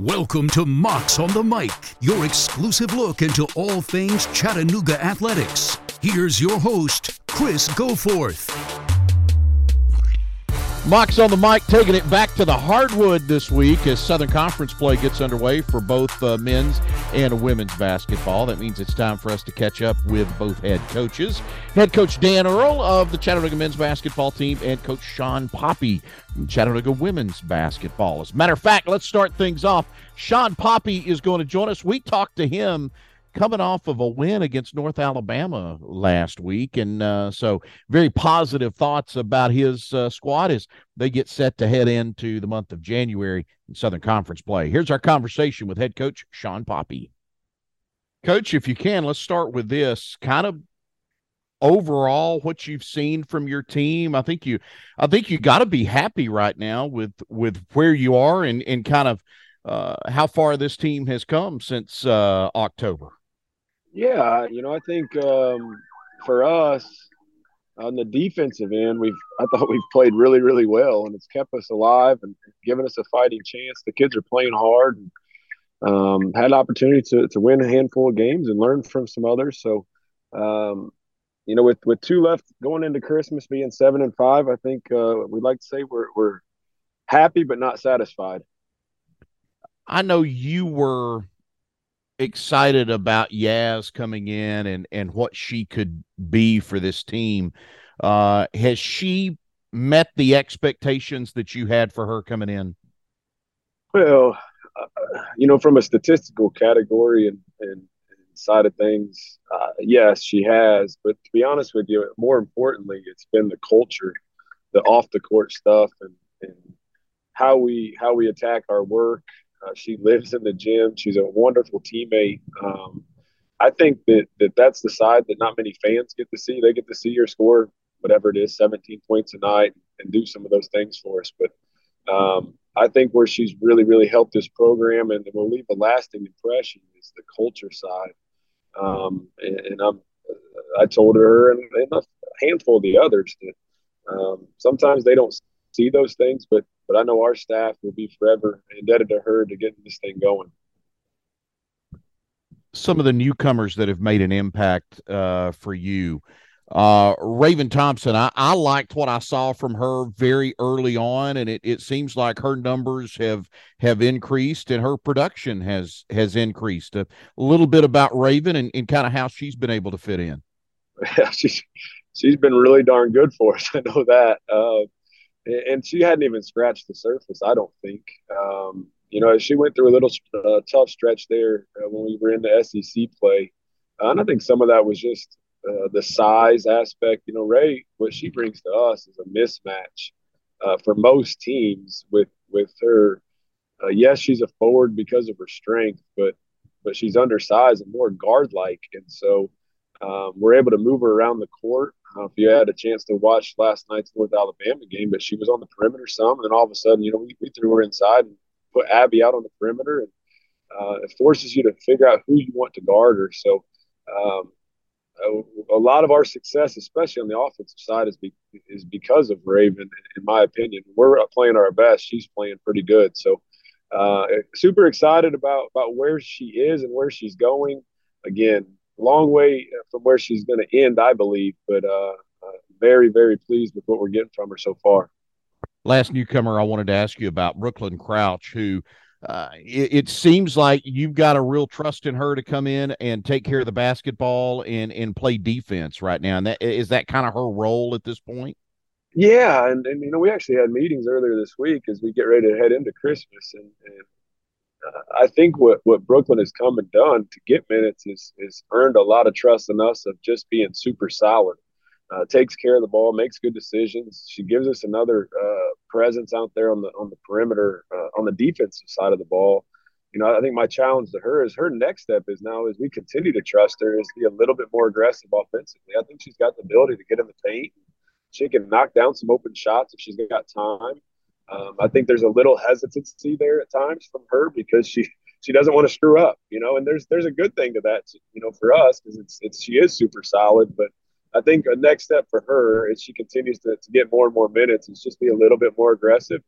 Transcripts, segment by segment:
Welcome to Mocs on the Mic, your exclusive look into all things Chattanooga athletics. Here's your host, Chris Goforth. Mocs on the mic taking it back to the hardwood this week as Southern Conference play gets underway for both uh, men's and women's basketball. That means it's time for us to catch up with both head coaches. Head coach Dan Earl of the Chattanooga men's basketball team and coach Shawn Poppie from Chattanooga women's basketball. As a matter of fact, let's start things off. Shawn Poppie is going to join us. We talked to him coming off of a win against North Alabama last week. And uh, so, very positive thoughts about his uh, squad as they get set to head into the month of January in Southern Conference play. Here's our conversation with head coach Shawn Poppie. Coach, if you can, let's start with this kind of overall what you've seen from your team i think you i think you got to be happy right now with with where you are and and kind of uh, how far this team has come since uh, october yeah, you know, I think um, for us on the defensive end, we've I thought we've played really, really well, and it's kept us alive and given us a fighting chance. The kids are playing hard and um, had an opportunity to to win a handful of games and learn from some others. So, um, you know, with with two left going into Christmas, being seven and five, I think uh, we'd like to say we're we're happy but not satisfied. I know you were excited about Yazz coming in and and what she could be for this team. Uh, has she met the expectations that you had for her coming in? Well, uh, you know, from a statistical category and, and, and side of things, uh, yes, she has. But to be honest with you, more importantly, it's been the culture, the off the court stuff, and, and how we how we attack our work, uh, she lives in the gym. She's a wonderful teammate. Um, I think that, that that's the side that not many fans get to see. They get to see her score whatever it is, 17 points a night, and do some of those things for us. But um, I think where she's really, really helped this program and will leave a lasting impression is the culture side. Um, and, and, I'm, I told her and, and, a handful of the others that um, sometimes they don't see those things, but but I know our staff will be forever indebted to her to get this thing going. Some of the newcomers that have made an impact uh, for you. Uh, Raven Thompson, I, I liked what I saw from her very early on, and it, it seems like her numbers have have increased and her production has has increased. A little bit about Raven and, and kind of how she's been able to fit in. Yeah, she's she's been really darn good for us. I know that. Uh, and she hadn't even scratched the surface. I don't think. Um, you know, she went through a little uh, tough stretch there uh, when we were in the SEC play, uh, and I think some of that was just uh, the size aspect. You know, Ray, what she brings to us is a mismatch uh, for most teams with with her. Uh, yes, she's a forward because of her strength, but but she's undersized and more guard like, and so um, we're able to move her around the court if you had a chance to watch last night's North Alabama game, but she was on the perimeter some, and then all of a sudden, you know, we, we threw her inside and put Abbey out on the perimeter, and uh, it forces you to figure out who you want to guard her. So, um, a, a, lot of our success, especially on the offensive side, is be, is because of Raven. In my opinion, we're playing our best. She's playing pretty good. So, uh, super excited about about where she is and where she's going. Again, long way from where she's going to end, I believe, but uh, uh, very, very pleased with what we're getting from her so far. Last newcomer I wanted to ask you about Brooklyn Crouch, who uh, it, it, seems like you've got a real trust in her to come in and take care of the basketball and and play defense right now. And that is that kind of her role at this point. Yeah, and, and you know we actually had meetings earlier this week as we get ready to head into Christmas, and, and I think what, what Brooklyn has come and done to get minutes is is earned a lot of trust in us of just being super solid. Uh, takes care of the ball, makes good decisions. She gives us another uh, presence out there on the on the perimeter uh, on the defensive side of the ball. You know, I think my challenge to her is her next step is now as we continue to trust her is be a little bit more aggressive offensively. I think she's got the ability to get in the paint. She can knock down some open shots if she's got time. Um, I think there's a little hesitancy there at times from her because she she doesn't want to screw up, you know. And there's there's a good thing to that, you know, for us because it's it's she is super solid. But I think a next step for her as she continues to, to get more and more minutes is just be a little bit more aggressive.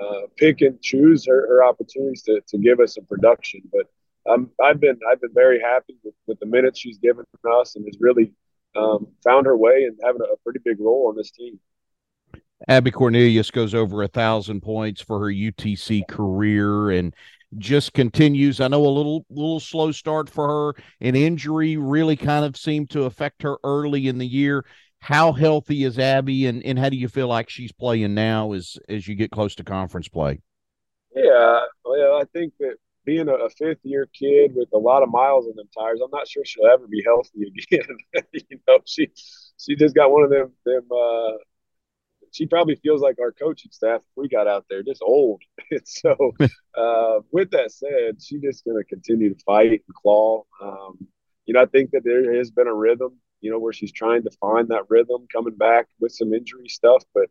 uh, pick and choose her, her opportunities to, to give us some production. But um, I've been I've been very happy with, with the minutes she's given us and has really um, found her way and having a pretty big role on this team. Abbey Cornelius goes over a thousand points for her UTC career and just continues. I know a little little slow start for her. An injury really kind of seemed to affect her early in the year. How healthy is Abbey, and, and how do you feel like she's playing now as as you get close to conference play? Yeah, well, I think that being a, fifth year kid with a lot of miles on them tires, I'm not sure she'll ever be healthy again. you know, she she just got one of them them uh, she probably feels like our coaching staff we got out there just old. so, uh, with that said, she's just going to continue to fight and claw. Um, you know, I think that there has been a rhythm, you know, where she's trying to find that rhythm coming back with some injury stuff. But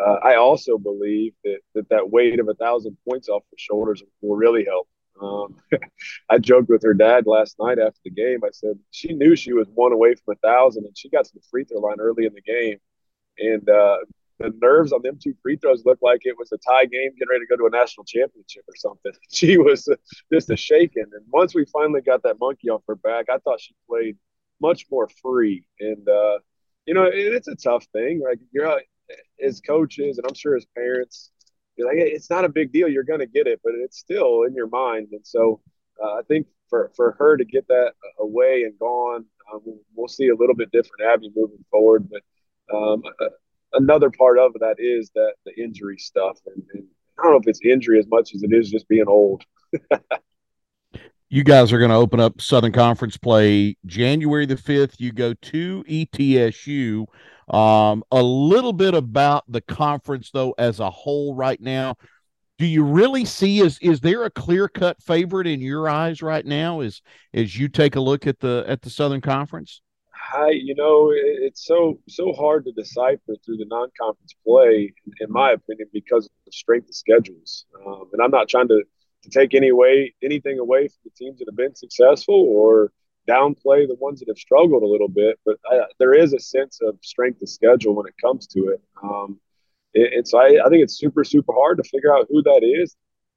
uh, I also believe that, that that weight of a thousand points off her shoulders will really help. Um, I joked with her dad last night after the game. I said she knew she was one away from a thousand, and she got to the free throw line early in the game. And uh, the nerves on them two free throws looked like it was a tie game getting ready to go to a national championship or something. She was just a shaking. And once we finally got that monkey off her back, I thought she played much more free. And, uh, you know, it, it's a tough thing. Like, you're as coaches, and I'm sure as parents, you're like, it's not a big deal. You're going to get it, but it's still in your mind. And so uh, I think for, for her to get that away and gone, uh, we'll, see a little bit different Abbey moving forward. But um, another part of that is that the injury stuff, and, and I don't know if it's injury as much as it is just being old. you guys are going to open up Southern Conference play January the 5th. You go to ETSU. Um, a little bit about the conference, though, as a whole right now. Do you really see is is there a clear cut favorite in your eyes right now as as you take a look at the at the Southern Conference? I, you know, it's so so hard to decipher through the non-conference play, in my opinion, because of the strength of schedules. Um, and I'm not trying to, to take any way anything away from the teams that have been successful or downplay the ones that have struggled a little bit. But I, there is a sense of strength of schedule when it comes to it. Um, and so I, I think it's super super hard to figure out who that is.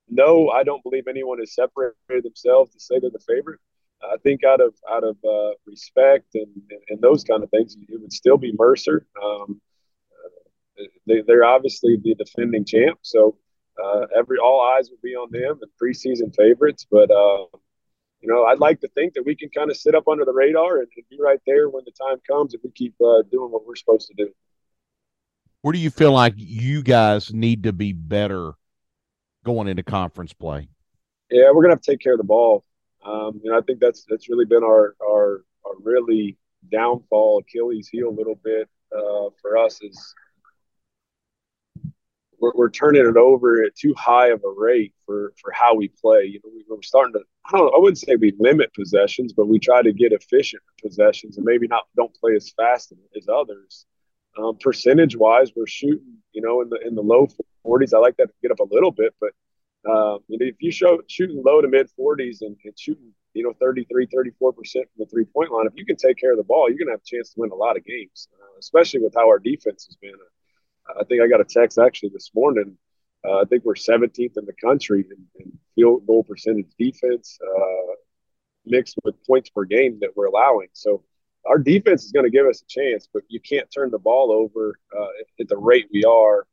No, I don't believe anyone has separated themselves to say they're the favorite. I think out of out of uh, respect and, and, and those kind of things, it would still be Mercer. Um, they, are obviously the defending champ, so uh, every all eyes will be on them and preseason favorites. But uh, you know, I'd like to think that we can kind of sit up under the radar and, and, be right there when the time comes if we keep uh, doing what we're supposed to do. Where do you feel like you guys need to be better going into conference play? Yeah, we're gonna have to take care of the ball. Um, know, I think that's that's really been our our, our really downfall, Achilles heel a little bit uh, for us is we're, we're, turning it over at too high of a rate for for how we play. You know, we, are starting to I don't I wouldn't say we limit possessions, but we try to get efficient possessions and maybe not don't play as fast as others. Um, percentage wise, we're shooting you know in the in the low 40s. I like that to get up a little bit, but um, if you show shooting low to mid 40s and, and, shooting, you know, 33, 34 percent from the three point line, if you can take care of the ball, you're going to have a chance to win a lot of games, uh, especially with how our defense has been. Uh, I think I got a text actually this morning. Uh, I think we're 17th in the country in, in field goal percentage defense, uh, mixed with points per game that we're allowing. So our defense is going to give us a chance, but you can't turn the ball over uh, at the rate we are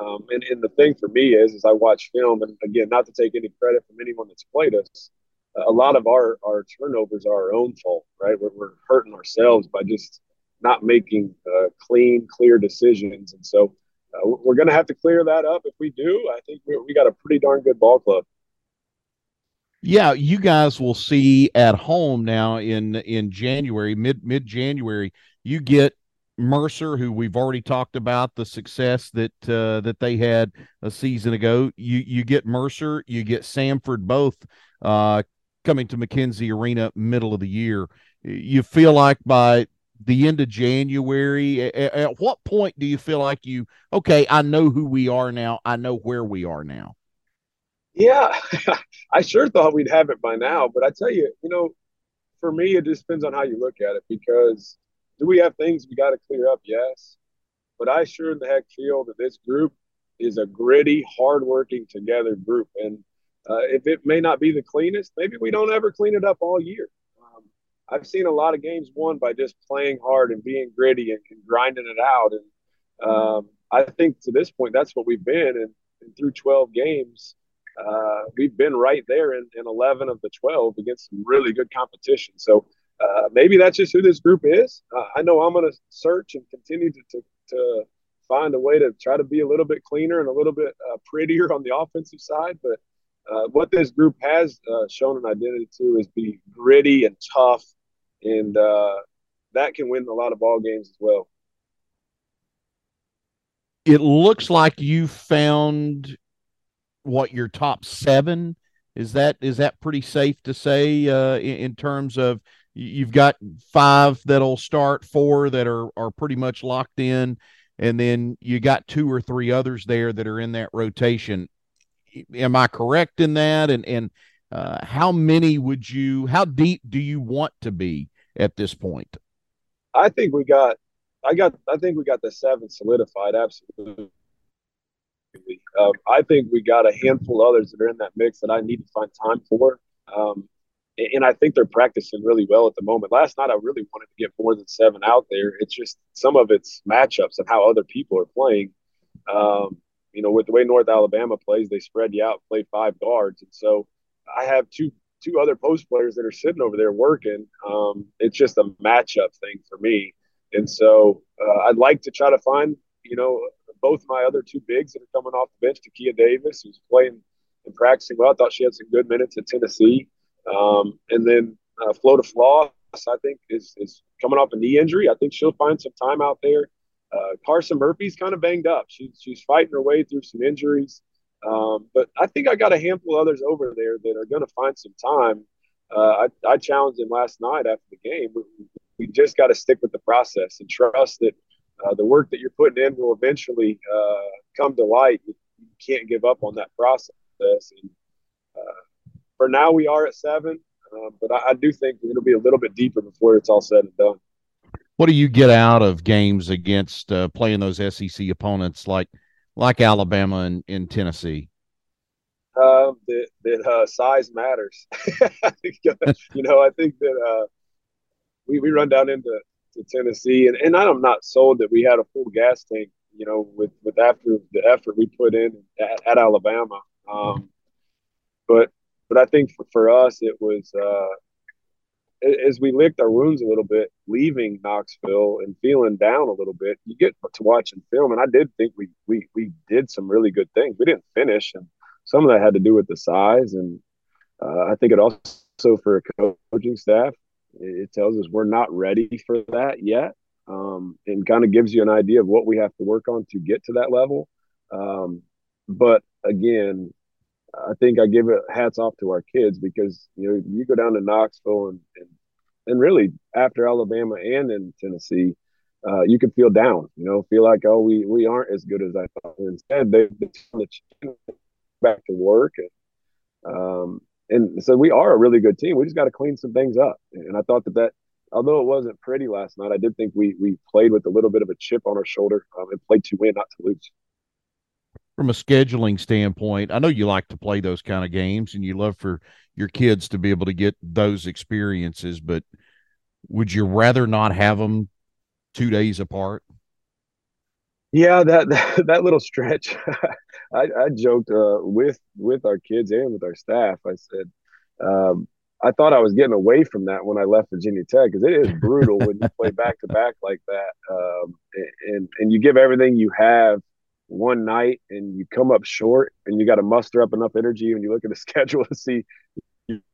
um, and, and the thing for me is, is I watch film, and again, not to take any credit from anyone that's played us, a lot of our, our turnovers are our own fault, right? We're, we're hurting ourselves by just not making uh, clean, clear decisions. And so uh, we're going to have to clear that up. If we do, I think we, we got a pretty darn good ball club. Yeah, you guys will see at home now in in January, mid mid January, you get Mercer, who we've already talked about the success that uh, that they had a season ago. You you get Mercer, you get Samford, both uh, coming to McKenzie Arena middle of the year. You feel like by the end of January, at, at what point do you feel like you okay? I know who we are now. I know where we are now. Yeah, I sure thought we'd have it by now, but I tell you, you know, for me, it just depends on how you look at it because do we have things we got to clear up? Yes. But I sure in the heck feel that this group is a gritty, hardworking together group. And uh, if it may not be the cleanest, maybe we don't ever clean it up all year. Um, I've seen a lot of games won by just playing hard and being gritty and, and grinding it out. And um, I think to this point, that's what we've been. And, and through 12 games, uh, we've been right there in, in 11 of the 12 against some really good competition. So uh, maybe that's just who this group is. Uh, I know I'm going to search and continue to, to, to, find a way to try to be a little bit cleaner and a little bit uh, prettier on the offensive side. But uh, what this group has uh, shown an identity to is be gritty and tough, and that can win a lot of ball games as well. It looks like you found what your top seven is that is that pretty safe to say uh, in, in, terms of you've got five that'll start, four that are are pretty much locked in, and then you got two or three others there that are in that rotation. Am I correct in that? And and uh, how many would you? How deep do you want to be at this point? I think we got. I got. I think we got the seven solidified. Absolutely. Um, I think we got a handful of others that are in that mix that I need to find time for. Um, and I think they're practicing really well at the moment. Last night, I really wanted to get more than seven out there. It's just some of it's matchups and how other people are playing. Um, you know, with the way North Alabama plays, they spread you out, play five guards, and so I have two two other post players that are sitting over there working. Um, it's just a matchup thing for me, and so uh, I'd like to try to find you know both my other two bigs that are coming off the bench, Takia Davis, who's playing and practicing well. I thought she had some good minutes at Tennessee. Um, and then uh, Flo Floss, I think, is, is coming off a knee injury. I think she'll find some time out there. Uh, Carson Murphy's kind of banged up. She's, she's fighting her way through some injuries. Um, but I think I got a handful of others over there that are going to find some time. Uh, I, I, challenged him last night after the game. We, we just got to stick with the process and trust that uh, the work that you're putting in will eventually uh, come to light. You can't give up on that process. And for now, we are at seven, uh, but I, I, do think it'll be a little bit deeper before it's all said and done. What do you get out of games against uh, playing those SEC opponents like like Alabama and in Tennessee? Um, that, that size matters. you know, I think that we, we run down into to Tennessee, and, and I'm not sold that we had a full gas tank. You know, with with after the effort we put in at, at Alabama, um, but but I think for, for us it was uh, as we licked our wounds a little bit, leaving Knoxville and feeling down a little bit. You get to watching film, and I did think we we we did some really good things. We didn't finish, and some of that had to do with the size, and uh, I think it also for a coaching staff it tells us we're not ready for that yet, um, and kind of gives you an idea of what we have to work on to get to that level. Um, but again, I think I give it hats off to our kids because you know you go down to Knoxville and and, and really after Alabama and in Tennessee, uh, you can feel down. You know, feel like oh we we aren't as good as I thought. Instead, they they back to work and um, and so we are a really good team. We just got to clean some things up. And I thought that that, although it wasn't pretty last night, I did think we we played with a little bit of a chip on our shoulder um, and played to win, not to lose. From a scheduling standpoint, I know you like to play those kind of games, and you love for your kids to be able to get those experiences. But would you rather not have them two days apart? Yeah, that that, that little stretch. I, I joked uh, with with our kids and with our staff. I said, um, I thought I was getting away from that when I left Virginia Tech because it is brutal when you play back to back like that, um, and and you give everything you have one night and you come up short and you got to muster up enough energy when you look at the schedule to see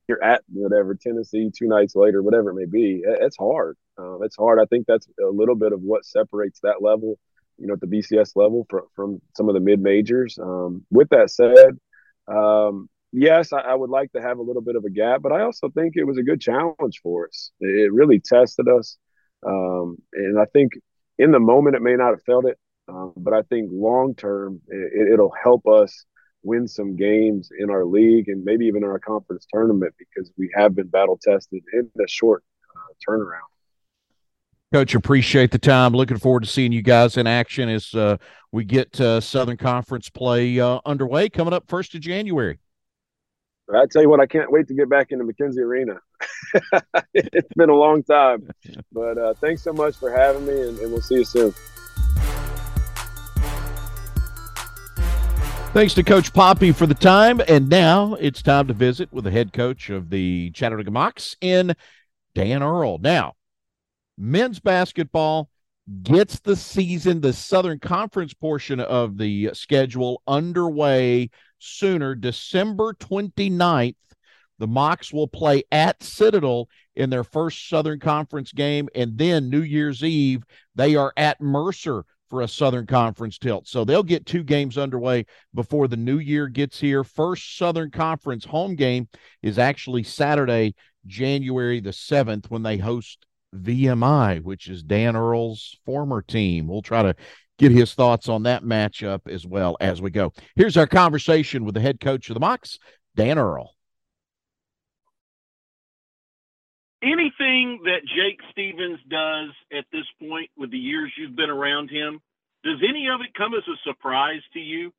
you're at whatever Tennessee two nights later, whatever it may be. It's hard. Uh, it's hard. I think that's a little bit of what separates that level you know, at the BCS level from, from some of the mid majors. Um, with that said, um, yes, I, I, would like to have a little bit of a gap, but I also think it was a good challenge for us. It, really tested us. Um, and I think in the moment, it may not have felt it, um, but I think long term, it, it'll help us win some games in our league and maybe even in our conference tournament because we have been battle tested in a short uh, turnaround. Coach, appreciate the time. Looking forward to seeing you guys in action as uh, we get uh, Southern Conference play uh, underway coming up first of January. I tell you what, I can't wait to get back into McKenzie Arena. it's been a long time, but uh, thanks so much for having me, and, and we'll see you soon. Thanks to Coach Poppie for the time. And now it's time to visit with the head coach of the Chattanooga Mocs in Dan Earl. Now, men's basketball gets the season, the Southern Conference portion of the schedule underway sooner. December 29th, the Mocs will play at Citadel in their first Southern Conference game. And then New Year's Eve, they are at Mercer for a Southern Conference tilt. So they'll get two games underway before the new year gets here. First Southern Conference home game is actually Saturday, January the 7th, when they host VMI, which is Dan Earl's former team. We'll try to get his thoughts on that matchup as well as we go. Here's our conversation with the head coach of the Mocs, Dan Earl. Anything that Jake Stephens does at this point with the years you've been around him, does any of it come as a surprise to you?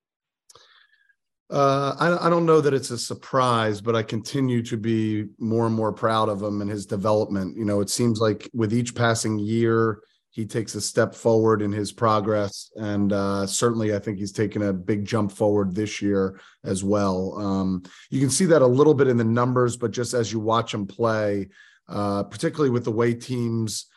Uh, I, I, don't know that it's a surprise, but I continue to be more and more proud of him and his development. You know, it seems like with each passing year, he takes a step forward in his progress. And uh, certainly, I think he's taken a big jump forward this year as well. Um, you can see that a little bit in the numbers, but just as you watch him play, uh, particularly with the way teams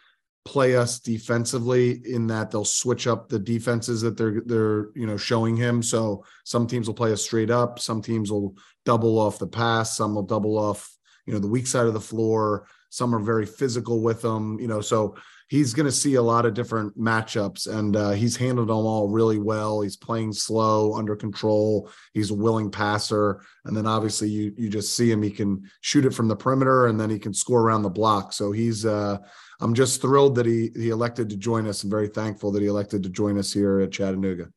play us defensively in that they'll switch up the defenses that they're they're you know showing him. So some teams will play us straight up. Some teams will double off the pass. Some will double off you know the weak side of the floor. Some are very physical with them you know so he's going to see a lot of different matchups and uh, he's handled them all really well. He's playing slow under control. He's a willing passer and then obviously you you just see him he can shoot it from the perimeter and then he can score around the block. So he's uh, i'm just thrilled that he he elected to join us and very thankful that he elected to join us here at chattanooga.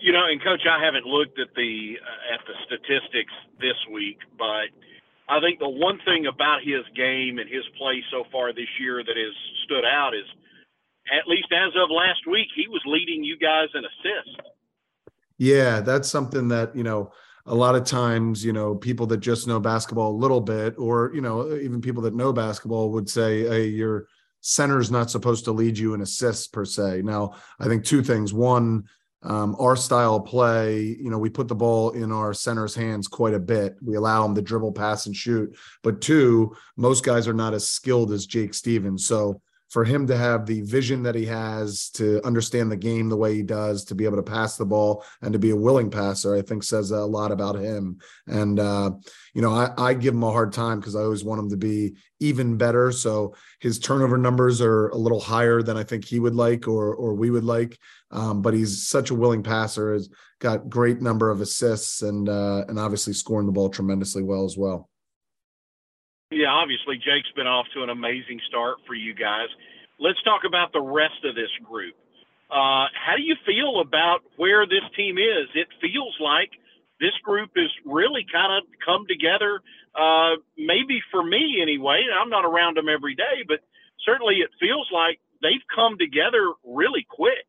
You know and coach i haven't looked at the uh, at the statistics this week but I think the one thing about his game and his play so far this year that has stood out is, at least as of last week, he was leading you guys in assists. Yeah, that's something that you know a lot of times you know people that just know basketball a little bit, or you know even people that know basketball would say, "Hey, your center's not supposed to lead you in assists per se." Now, I think two things: one, um, our style play, you know, we put the ball in our center's hands quite a bit. We allow them to dribble, pass, and shoot. But two, most guys are not as skilled as Jake Stephens. So for him to have the vision that he has to understand the game the way he does, to be able to pass the ball and to be a willing passer, I think says a lot about him. And, uh, you know, I, I, give him a hard time because I always want him to be even better. So his turnover numbers are a little higher than I think he would like or, or we would like. Um, but he's such a willing passer, has got great number of assists and, uh, and obviously scoring the ball tremendously well as well. Yeah, obviously Jake's been off to an amazing start for you guys. Let's talk about the rest of this group. Uh, how do you feel about where this team is? It feels like this group is really kind of come together. Uh, maybe for me anyway. I'm not around them every day, but certainly it feels like they've come together really quick.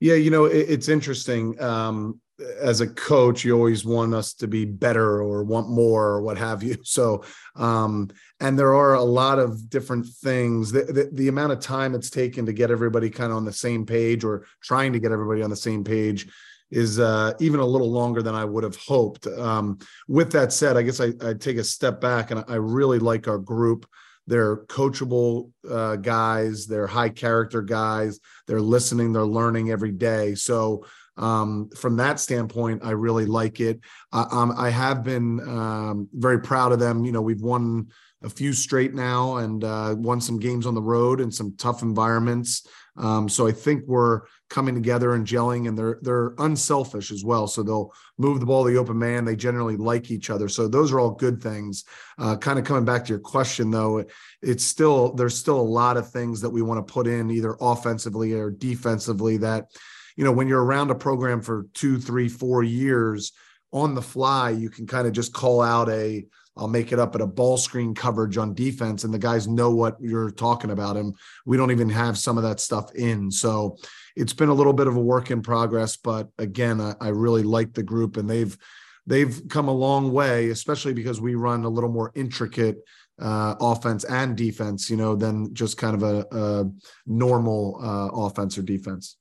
Yeah, you know, it, it's interesting. Um, as a coach, you always want us to be better or want more or what have you. So, um, and there are a lot of different things. The, the, the amount of time it's taken to get everybody kind of on the same page or trying to get everybody on the same page is uh, even a little longer than I would have hoped. Um, with that said, I guess I, I take a step back and I really like our group. They're coachable uh, guys. They're high character guys. They're listening. They're learning every day. So um, from that standpoint, I really like it. Uh, um, I have been um, very proud of them. You know, we've won a few straight now and uh, won some games on the road in some tough environments. Um, so I think we're coming together and gelling, and they're they're unselfish as well. So they'll move the ball to the open man. They generally like each other. So those are all good things. Uh, kind of coming back to your question though, it's still there's still a lot of things that we want to put in either offensively or defensively that you know, when you're around a program for two, three, four years on the fly, you can kind of just call out a, I'll make it up at a ball screen coverage on defense, and the guys know what you're talking about. And we don't even have some of that stuff in. So it's been a little bit of a work in progress. But again, I, I really like the group, and they've they've come a long way, especially because we run a little more intricate uh, offense and defense, you know, than just kind of a, a normal uh, offense or defense.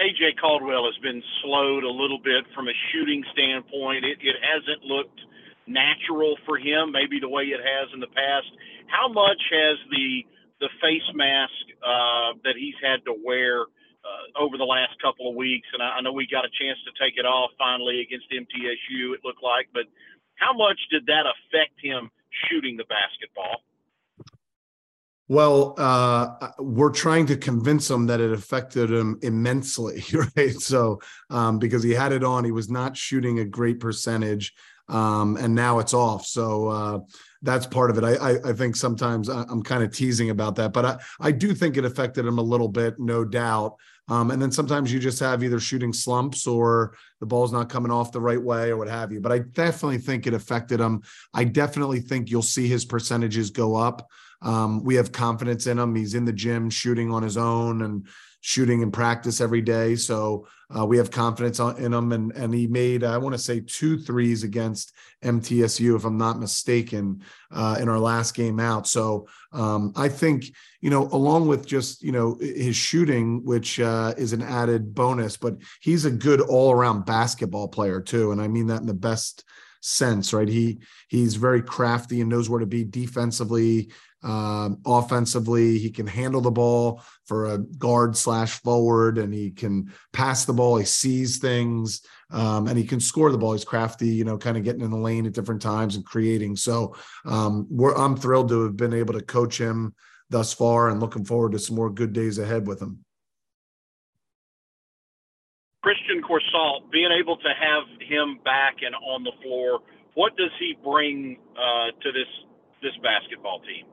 AJ Caldwell has been slowed a little bit from a shooting standpoint. It, it hasn't looked natural for him, maybe the way it has in the past. How much has the the face mask uh, that he's had to wear uh, over the last couple of weeks? And I, I know we got a chance to take it off finally against MTSU. It looked like, but how much did that affect him shooting the basketball? Well, uh, we're trying to convince him that it affected him immensely, right? So, um, because he had it on, he was not shooting a great percentage, um, and now it's off. So uh, that's part of it. I, I, I think sometimes I'm kind of teasing about that, but I, I do think it affected him a little bit, no doubt. Um, and then sometimes you just have either shooting slumps or the ball's not coming off the right way or what have you. But I definitely think it affected him. I definitely think you'll see his percentages go up. Um, we have confidence in him. He's in the gym shooting on his own and shooting in practice every day. So uh, we have confidence in him. And, and he made, I want to say, two threes against MTSU, if I'm not mistaken, uh, in our last game out. So um, I think, you know, along with just, you know, his shooting, which uh, is an added bonus, but he's a good all around basketball player, too. And I mean that in the best sense, right? He he's very crafty and knows where to be defensively, um, offensively. He can handle the ball for a guard slash forward, and he can pass the ball. He sees things, um, and he can score the ball. He's crafty, you know, kind of getting in the lane at different times and creating. So um, I'm thrilled to have been able to coach him thus far, and looking forward to some more good days ahead with him. Christian Coursault, being able to have him back and on the floor, what does he bring uh, to this this basketball team?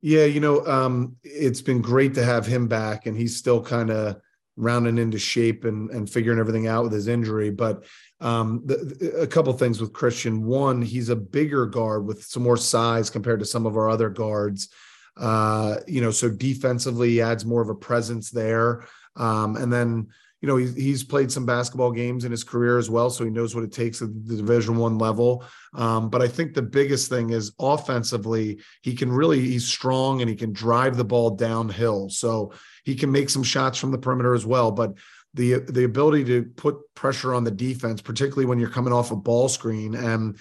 Yeah, you know, um, it's been great to have him back, and he's still kind of rounding into shape and and figuring everything out with his injury. But um, the, the, a couple things with Christian. One, he's a bigger guard with some more size compared to some of our other guards. Uh, you know, so defensively, he adds more of a presence there. Um, and then you know he's, he's played some basketball games in his career as well so he knows what it takes at the division one level. Um, but i think the biggest thing is offensively he can really he's strong and he can drive the ball downhill. So he can make some shots from the perimeter as well but the the ability to put pressure on the defense particularly when you're coming off a ball screen and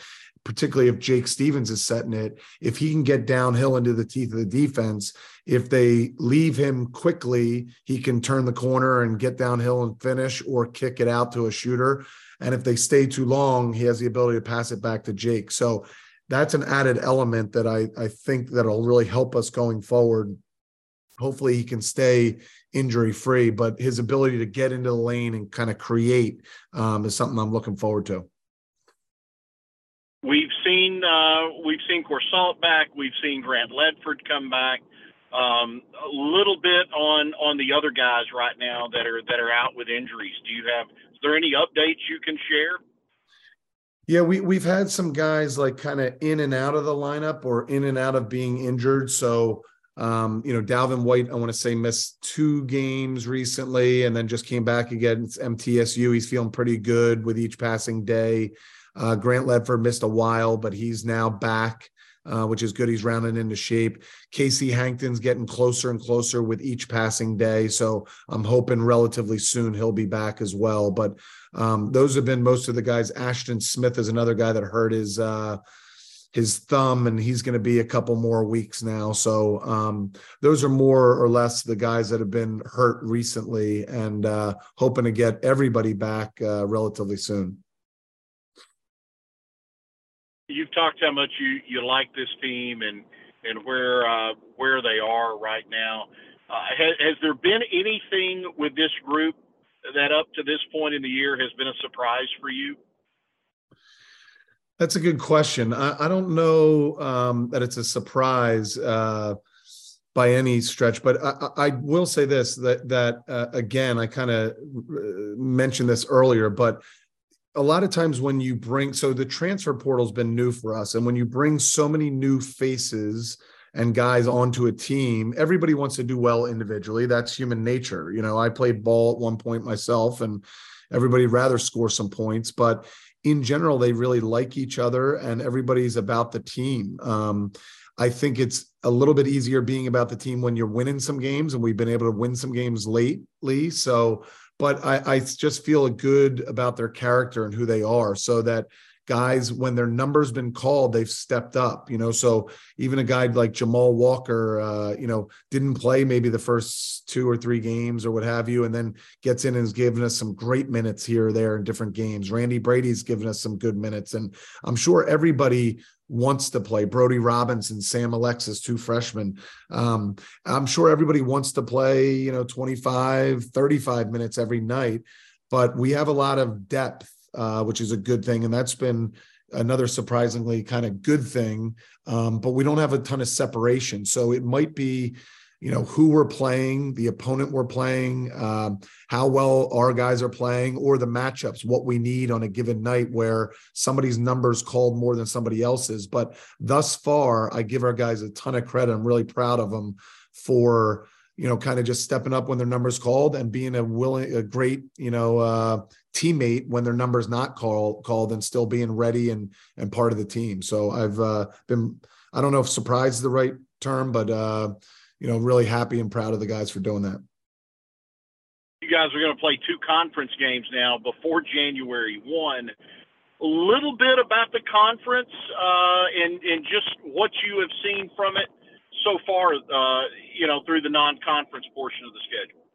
particularly if Jake Stephens is setting it, if he can get downhill into the teeth of the defense, if they leave him quickly, he can turn the corner and get downhill and finish or kick it out to a shooter. And if they stay too long, he has the ability to pass it back to Jake. So that's an added element that I, I think that'll really help us going forward. Hopefully he can stay injury free, but his ability to get into the lane and kind of create um, is something I'm looking forward to. We've seen uh, we've seen Coursault back. We've seen Grant Ledford come back. Um, a little bit on on the other guys right now that are that are out with injuries. Do you have? Is there any updates you can share? Yeah, we we've had some guys like kind of in and out of the lineup or in and out of being injured. So um, you know, Dalvin White, I want to say missed two games recently and then just came back against MTSU. He's feeling pretty good with each passing day. Uh, Grant Ledford missed a while, but he's now back, uh, which is good. He's rounding into shape. Casey Hankton's getting closer and closer with each passing day. So I'm hoping relatively soon he'll be back as well. But um, those have been most of the guys. Ashton Smith is another guy that hurt his. Uh, his thumb and he's going to be a couple more weeks now so um, those are more or less the guys that have been hurt recently and uh, hoping to get everybody back uh, relatively soon you've talked how much you you like this team and and where uh, where they are right now. Uh, has, has there been anything with this group that up to this point in the year has been a surprise for you? That's a good question. I, I don't know um, that it's a surprise uh, by any stretch, but I, I, will say this: that that uh, again, I kind of uh, mentioned this earlier, but a lot of times when you bring so the transfer portal's been new for us and when you bring so many new faces and guys onto a team everybody wants to do well individually. That's human nature. You know i played ball at one point myself and everybody rather score some points but in general they really like each other and everybody's about the team. Um, i think it's a little bit easier being about the team when you're winning some games and we've been able to win some games lately. So but I, I just feel good about their character and who they are so that guys when their number's been called they've stepped up you know so even a guy like jamal walker uh, you know didn't play maybe the first two or three games or what have you and then gets in and has given us some great minutes here or there in different games randy brady's given us some good minutes and i'm sure everybody wants to play. Brody Robinson, Sam Alexis, two freshmen. Um, I'm sure everybody wants to play, you know, 25, 35 minutes every night, but we have a lot of depth, uh, which is a good thing. And that's been another surprisingly kind of good thing. Um, but we don't have a ton of separation. So it might be you know who we're playing the opponent we're playing um, how well our guys are playing or the matchups what we need on a given night where somebody's numbers called more than somebody else's but thus far i give our guys a ton of credit i'm really proud of them for you know kind of just stepping up when their numbers called and being a willing a great you know uh, teammate when their numbers not called called and still being ready and and part of the team so i've uh, been i don't know if surprised is the right term but uh you know, really happy and proud of the guys for doing that. You guys are going to play two conference games now before January 1. A little bit about the conference uh, and, and just what you have seen from it so far, uh, you know, through the non conference portion of the schedule.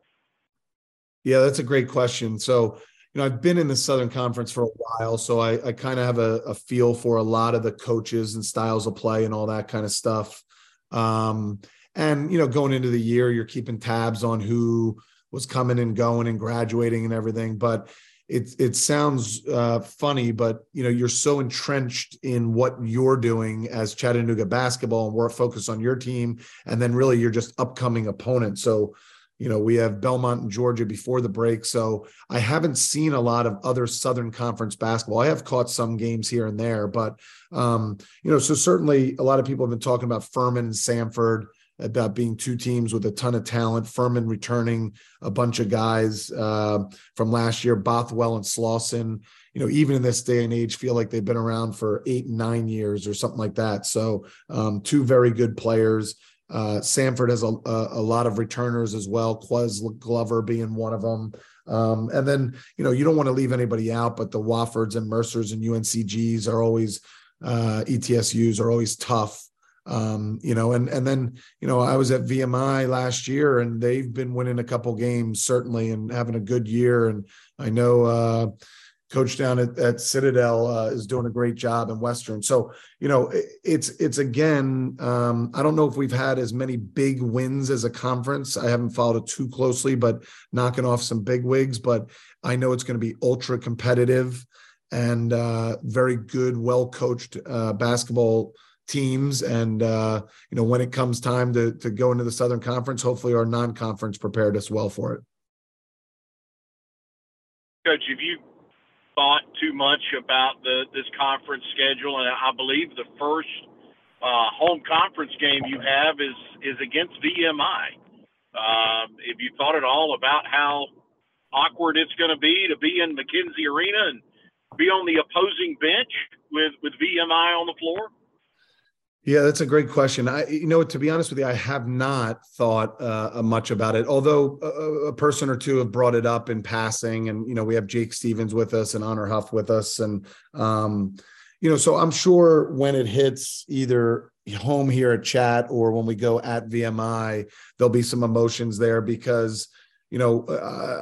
Yeah, that's a great question. So, you know, I've been in the Southern Conference for a while, so I, I kind of have a, a, feel for a lot of the coaches and styles of play and all that kind of stuff. Um, and, you know, going into the year, you're keeping tabs on who was coming and going and graduating and everything. But it, it sounds uh, funny, but, you know, you're so entrenched in what you're doing as Chattanooga basketball and we're focused on your team. And then really you're just upcoming opponents. So, you know, we have Belmont and Georgia before the break. So I haven't seen a lot of other Southern Conference basketball. I have caught some games here and there, but, um, you know, so certainly a lot of people have been talking about Furman and Samford about being two teams with a ton of talent. Furman returning a bunch of guys uh, from last year, Bothwell and Slawson. You know, even in this day and age, feel like they've been around for eight nine years or something like that. So, um, two very good players. Uh, Samford has a, a, a, lot of returners as well. Ques Glover being one of them. Um, and then, you know, you don't want to leave anybody out, but the Woffords and Mercers and UNCGs are always, uh, ETSUs are always tough um, you know, and and then you know I was at VMI last year, and they've been winning a couple games certainly, and having a good year. And I know uh, coach down at, at Citadel uh, is doing a great job in Western. So you know, it, it's it's again, um, I don't know if we've had as many big wins as a conference. I haven't followed it too closely, but knocking off some big wigs. But I know it's going to be ultra competitive and uh, very good, well coached uh, basketball teams. And uh, you know, when it comes time to to go into the Southern Conference, hopefully our non-conference prepared us well for it. Coach, have you thought too much about the this conference schedule? And I believe the first uh, home conference game you have is is against VMI. Um, have you thought at all about how awkward it's going to be to be in McKenzie Arena and be on the opposing bench with with VMI on the floor? Yeah, that's a great question. I, you know, to be honest with you, I have not thought uh, much about it. Although a, a, person or two have brought it up in passing, and you know, we have Jake Stephens with us and Honor Huff with us, and um, you know, so I'm sure when it hits either home here at Chat or when we go at VMI, there'll be some emotions there because you know,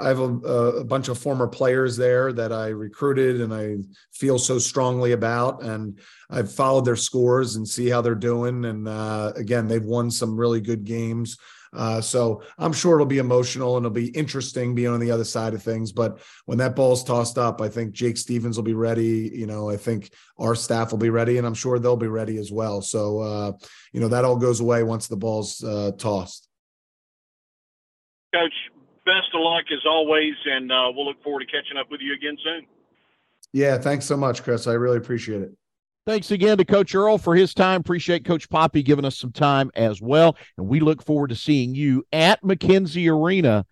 I have a, a, bunch of former players there that I recruited and I feel so strongly about. And I've followed their scores and see how they're doing. And uh, again, they've won some really good games. Uh, so I'm sure it'll be emotional and it'll be interesting being on the other side of things. But when that ball's tossed up, I think Jake Stephens will be ready. You know, I think our staff will be ready, and I'm sure they'll be ready as well. So, uh, you know, that all goes away once the ball's uh, tossed. Coach, best of luck as always, and uh, we'll look forward to catching up with you again soon. Yeah, thanks so much, Chris. I really appreciate it. Thanks again to Coach Earl for his time. Appreciate Coach Poppie giving us some time as well. And we look forward to seeing you at McKenzie Arena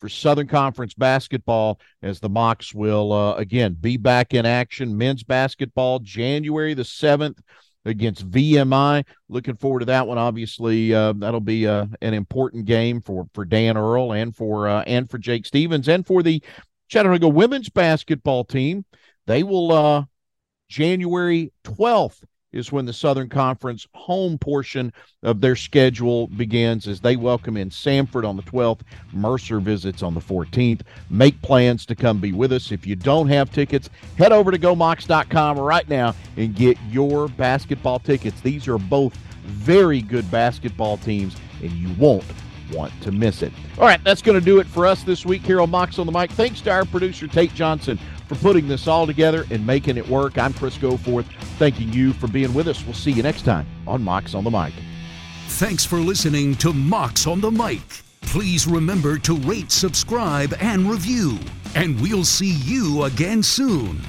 for Southern Conference basketball as the Mocs will, uh, again, be back in action. Men's basketball, January the 7th against VMI. Looking forward to that one. Obviously, uh, that'll be uh, an important game for for Dan Earl and for uh, and for Jake Stephens and for the Chattanooga women's basketball team. They will uh, January 12th is when the Southern Conference home portion of their schedule begins as they welcome in Samford on the 12th. Mercer visits on the 14th. Make plans to come be with us. If you don't have tickets, head over to gomocs.com right now and get your basketball tickets. These are both very good basketball teams, and you won't want to miss it. All right, that's going to do it for us this week here on Mocs on the Mic. Thanks to our producer, Tate Johnson, for putting this all together and making it work. I'm Chris Goforth, thanking you for being with us. We'll see you next time on Mocs on the Mic. Thanks for listening to Mocs on the Mic. Please remember to rate, subscribe, and review. And we'll see you again soon.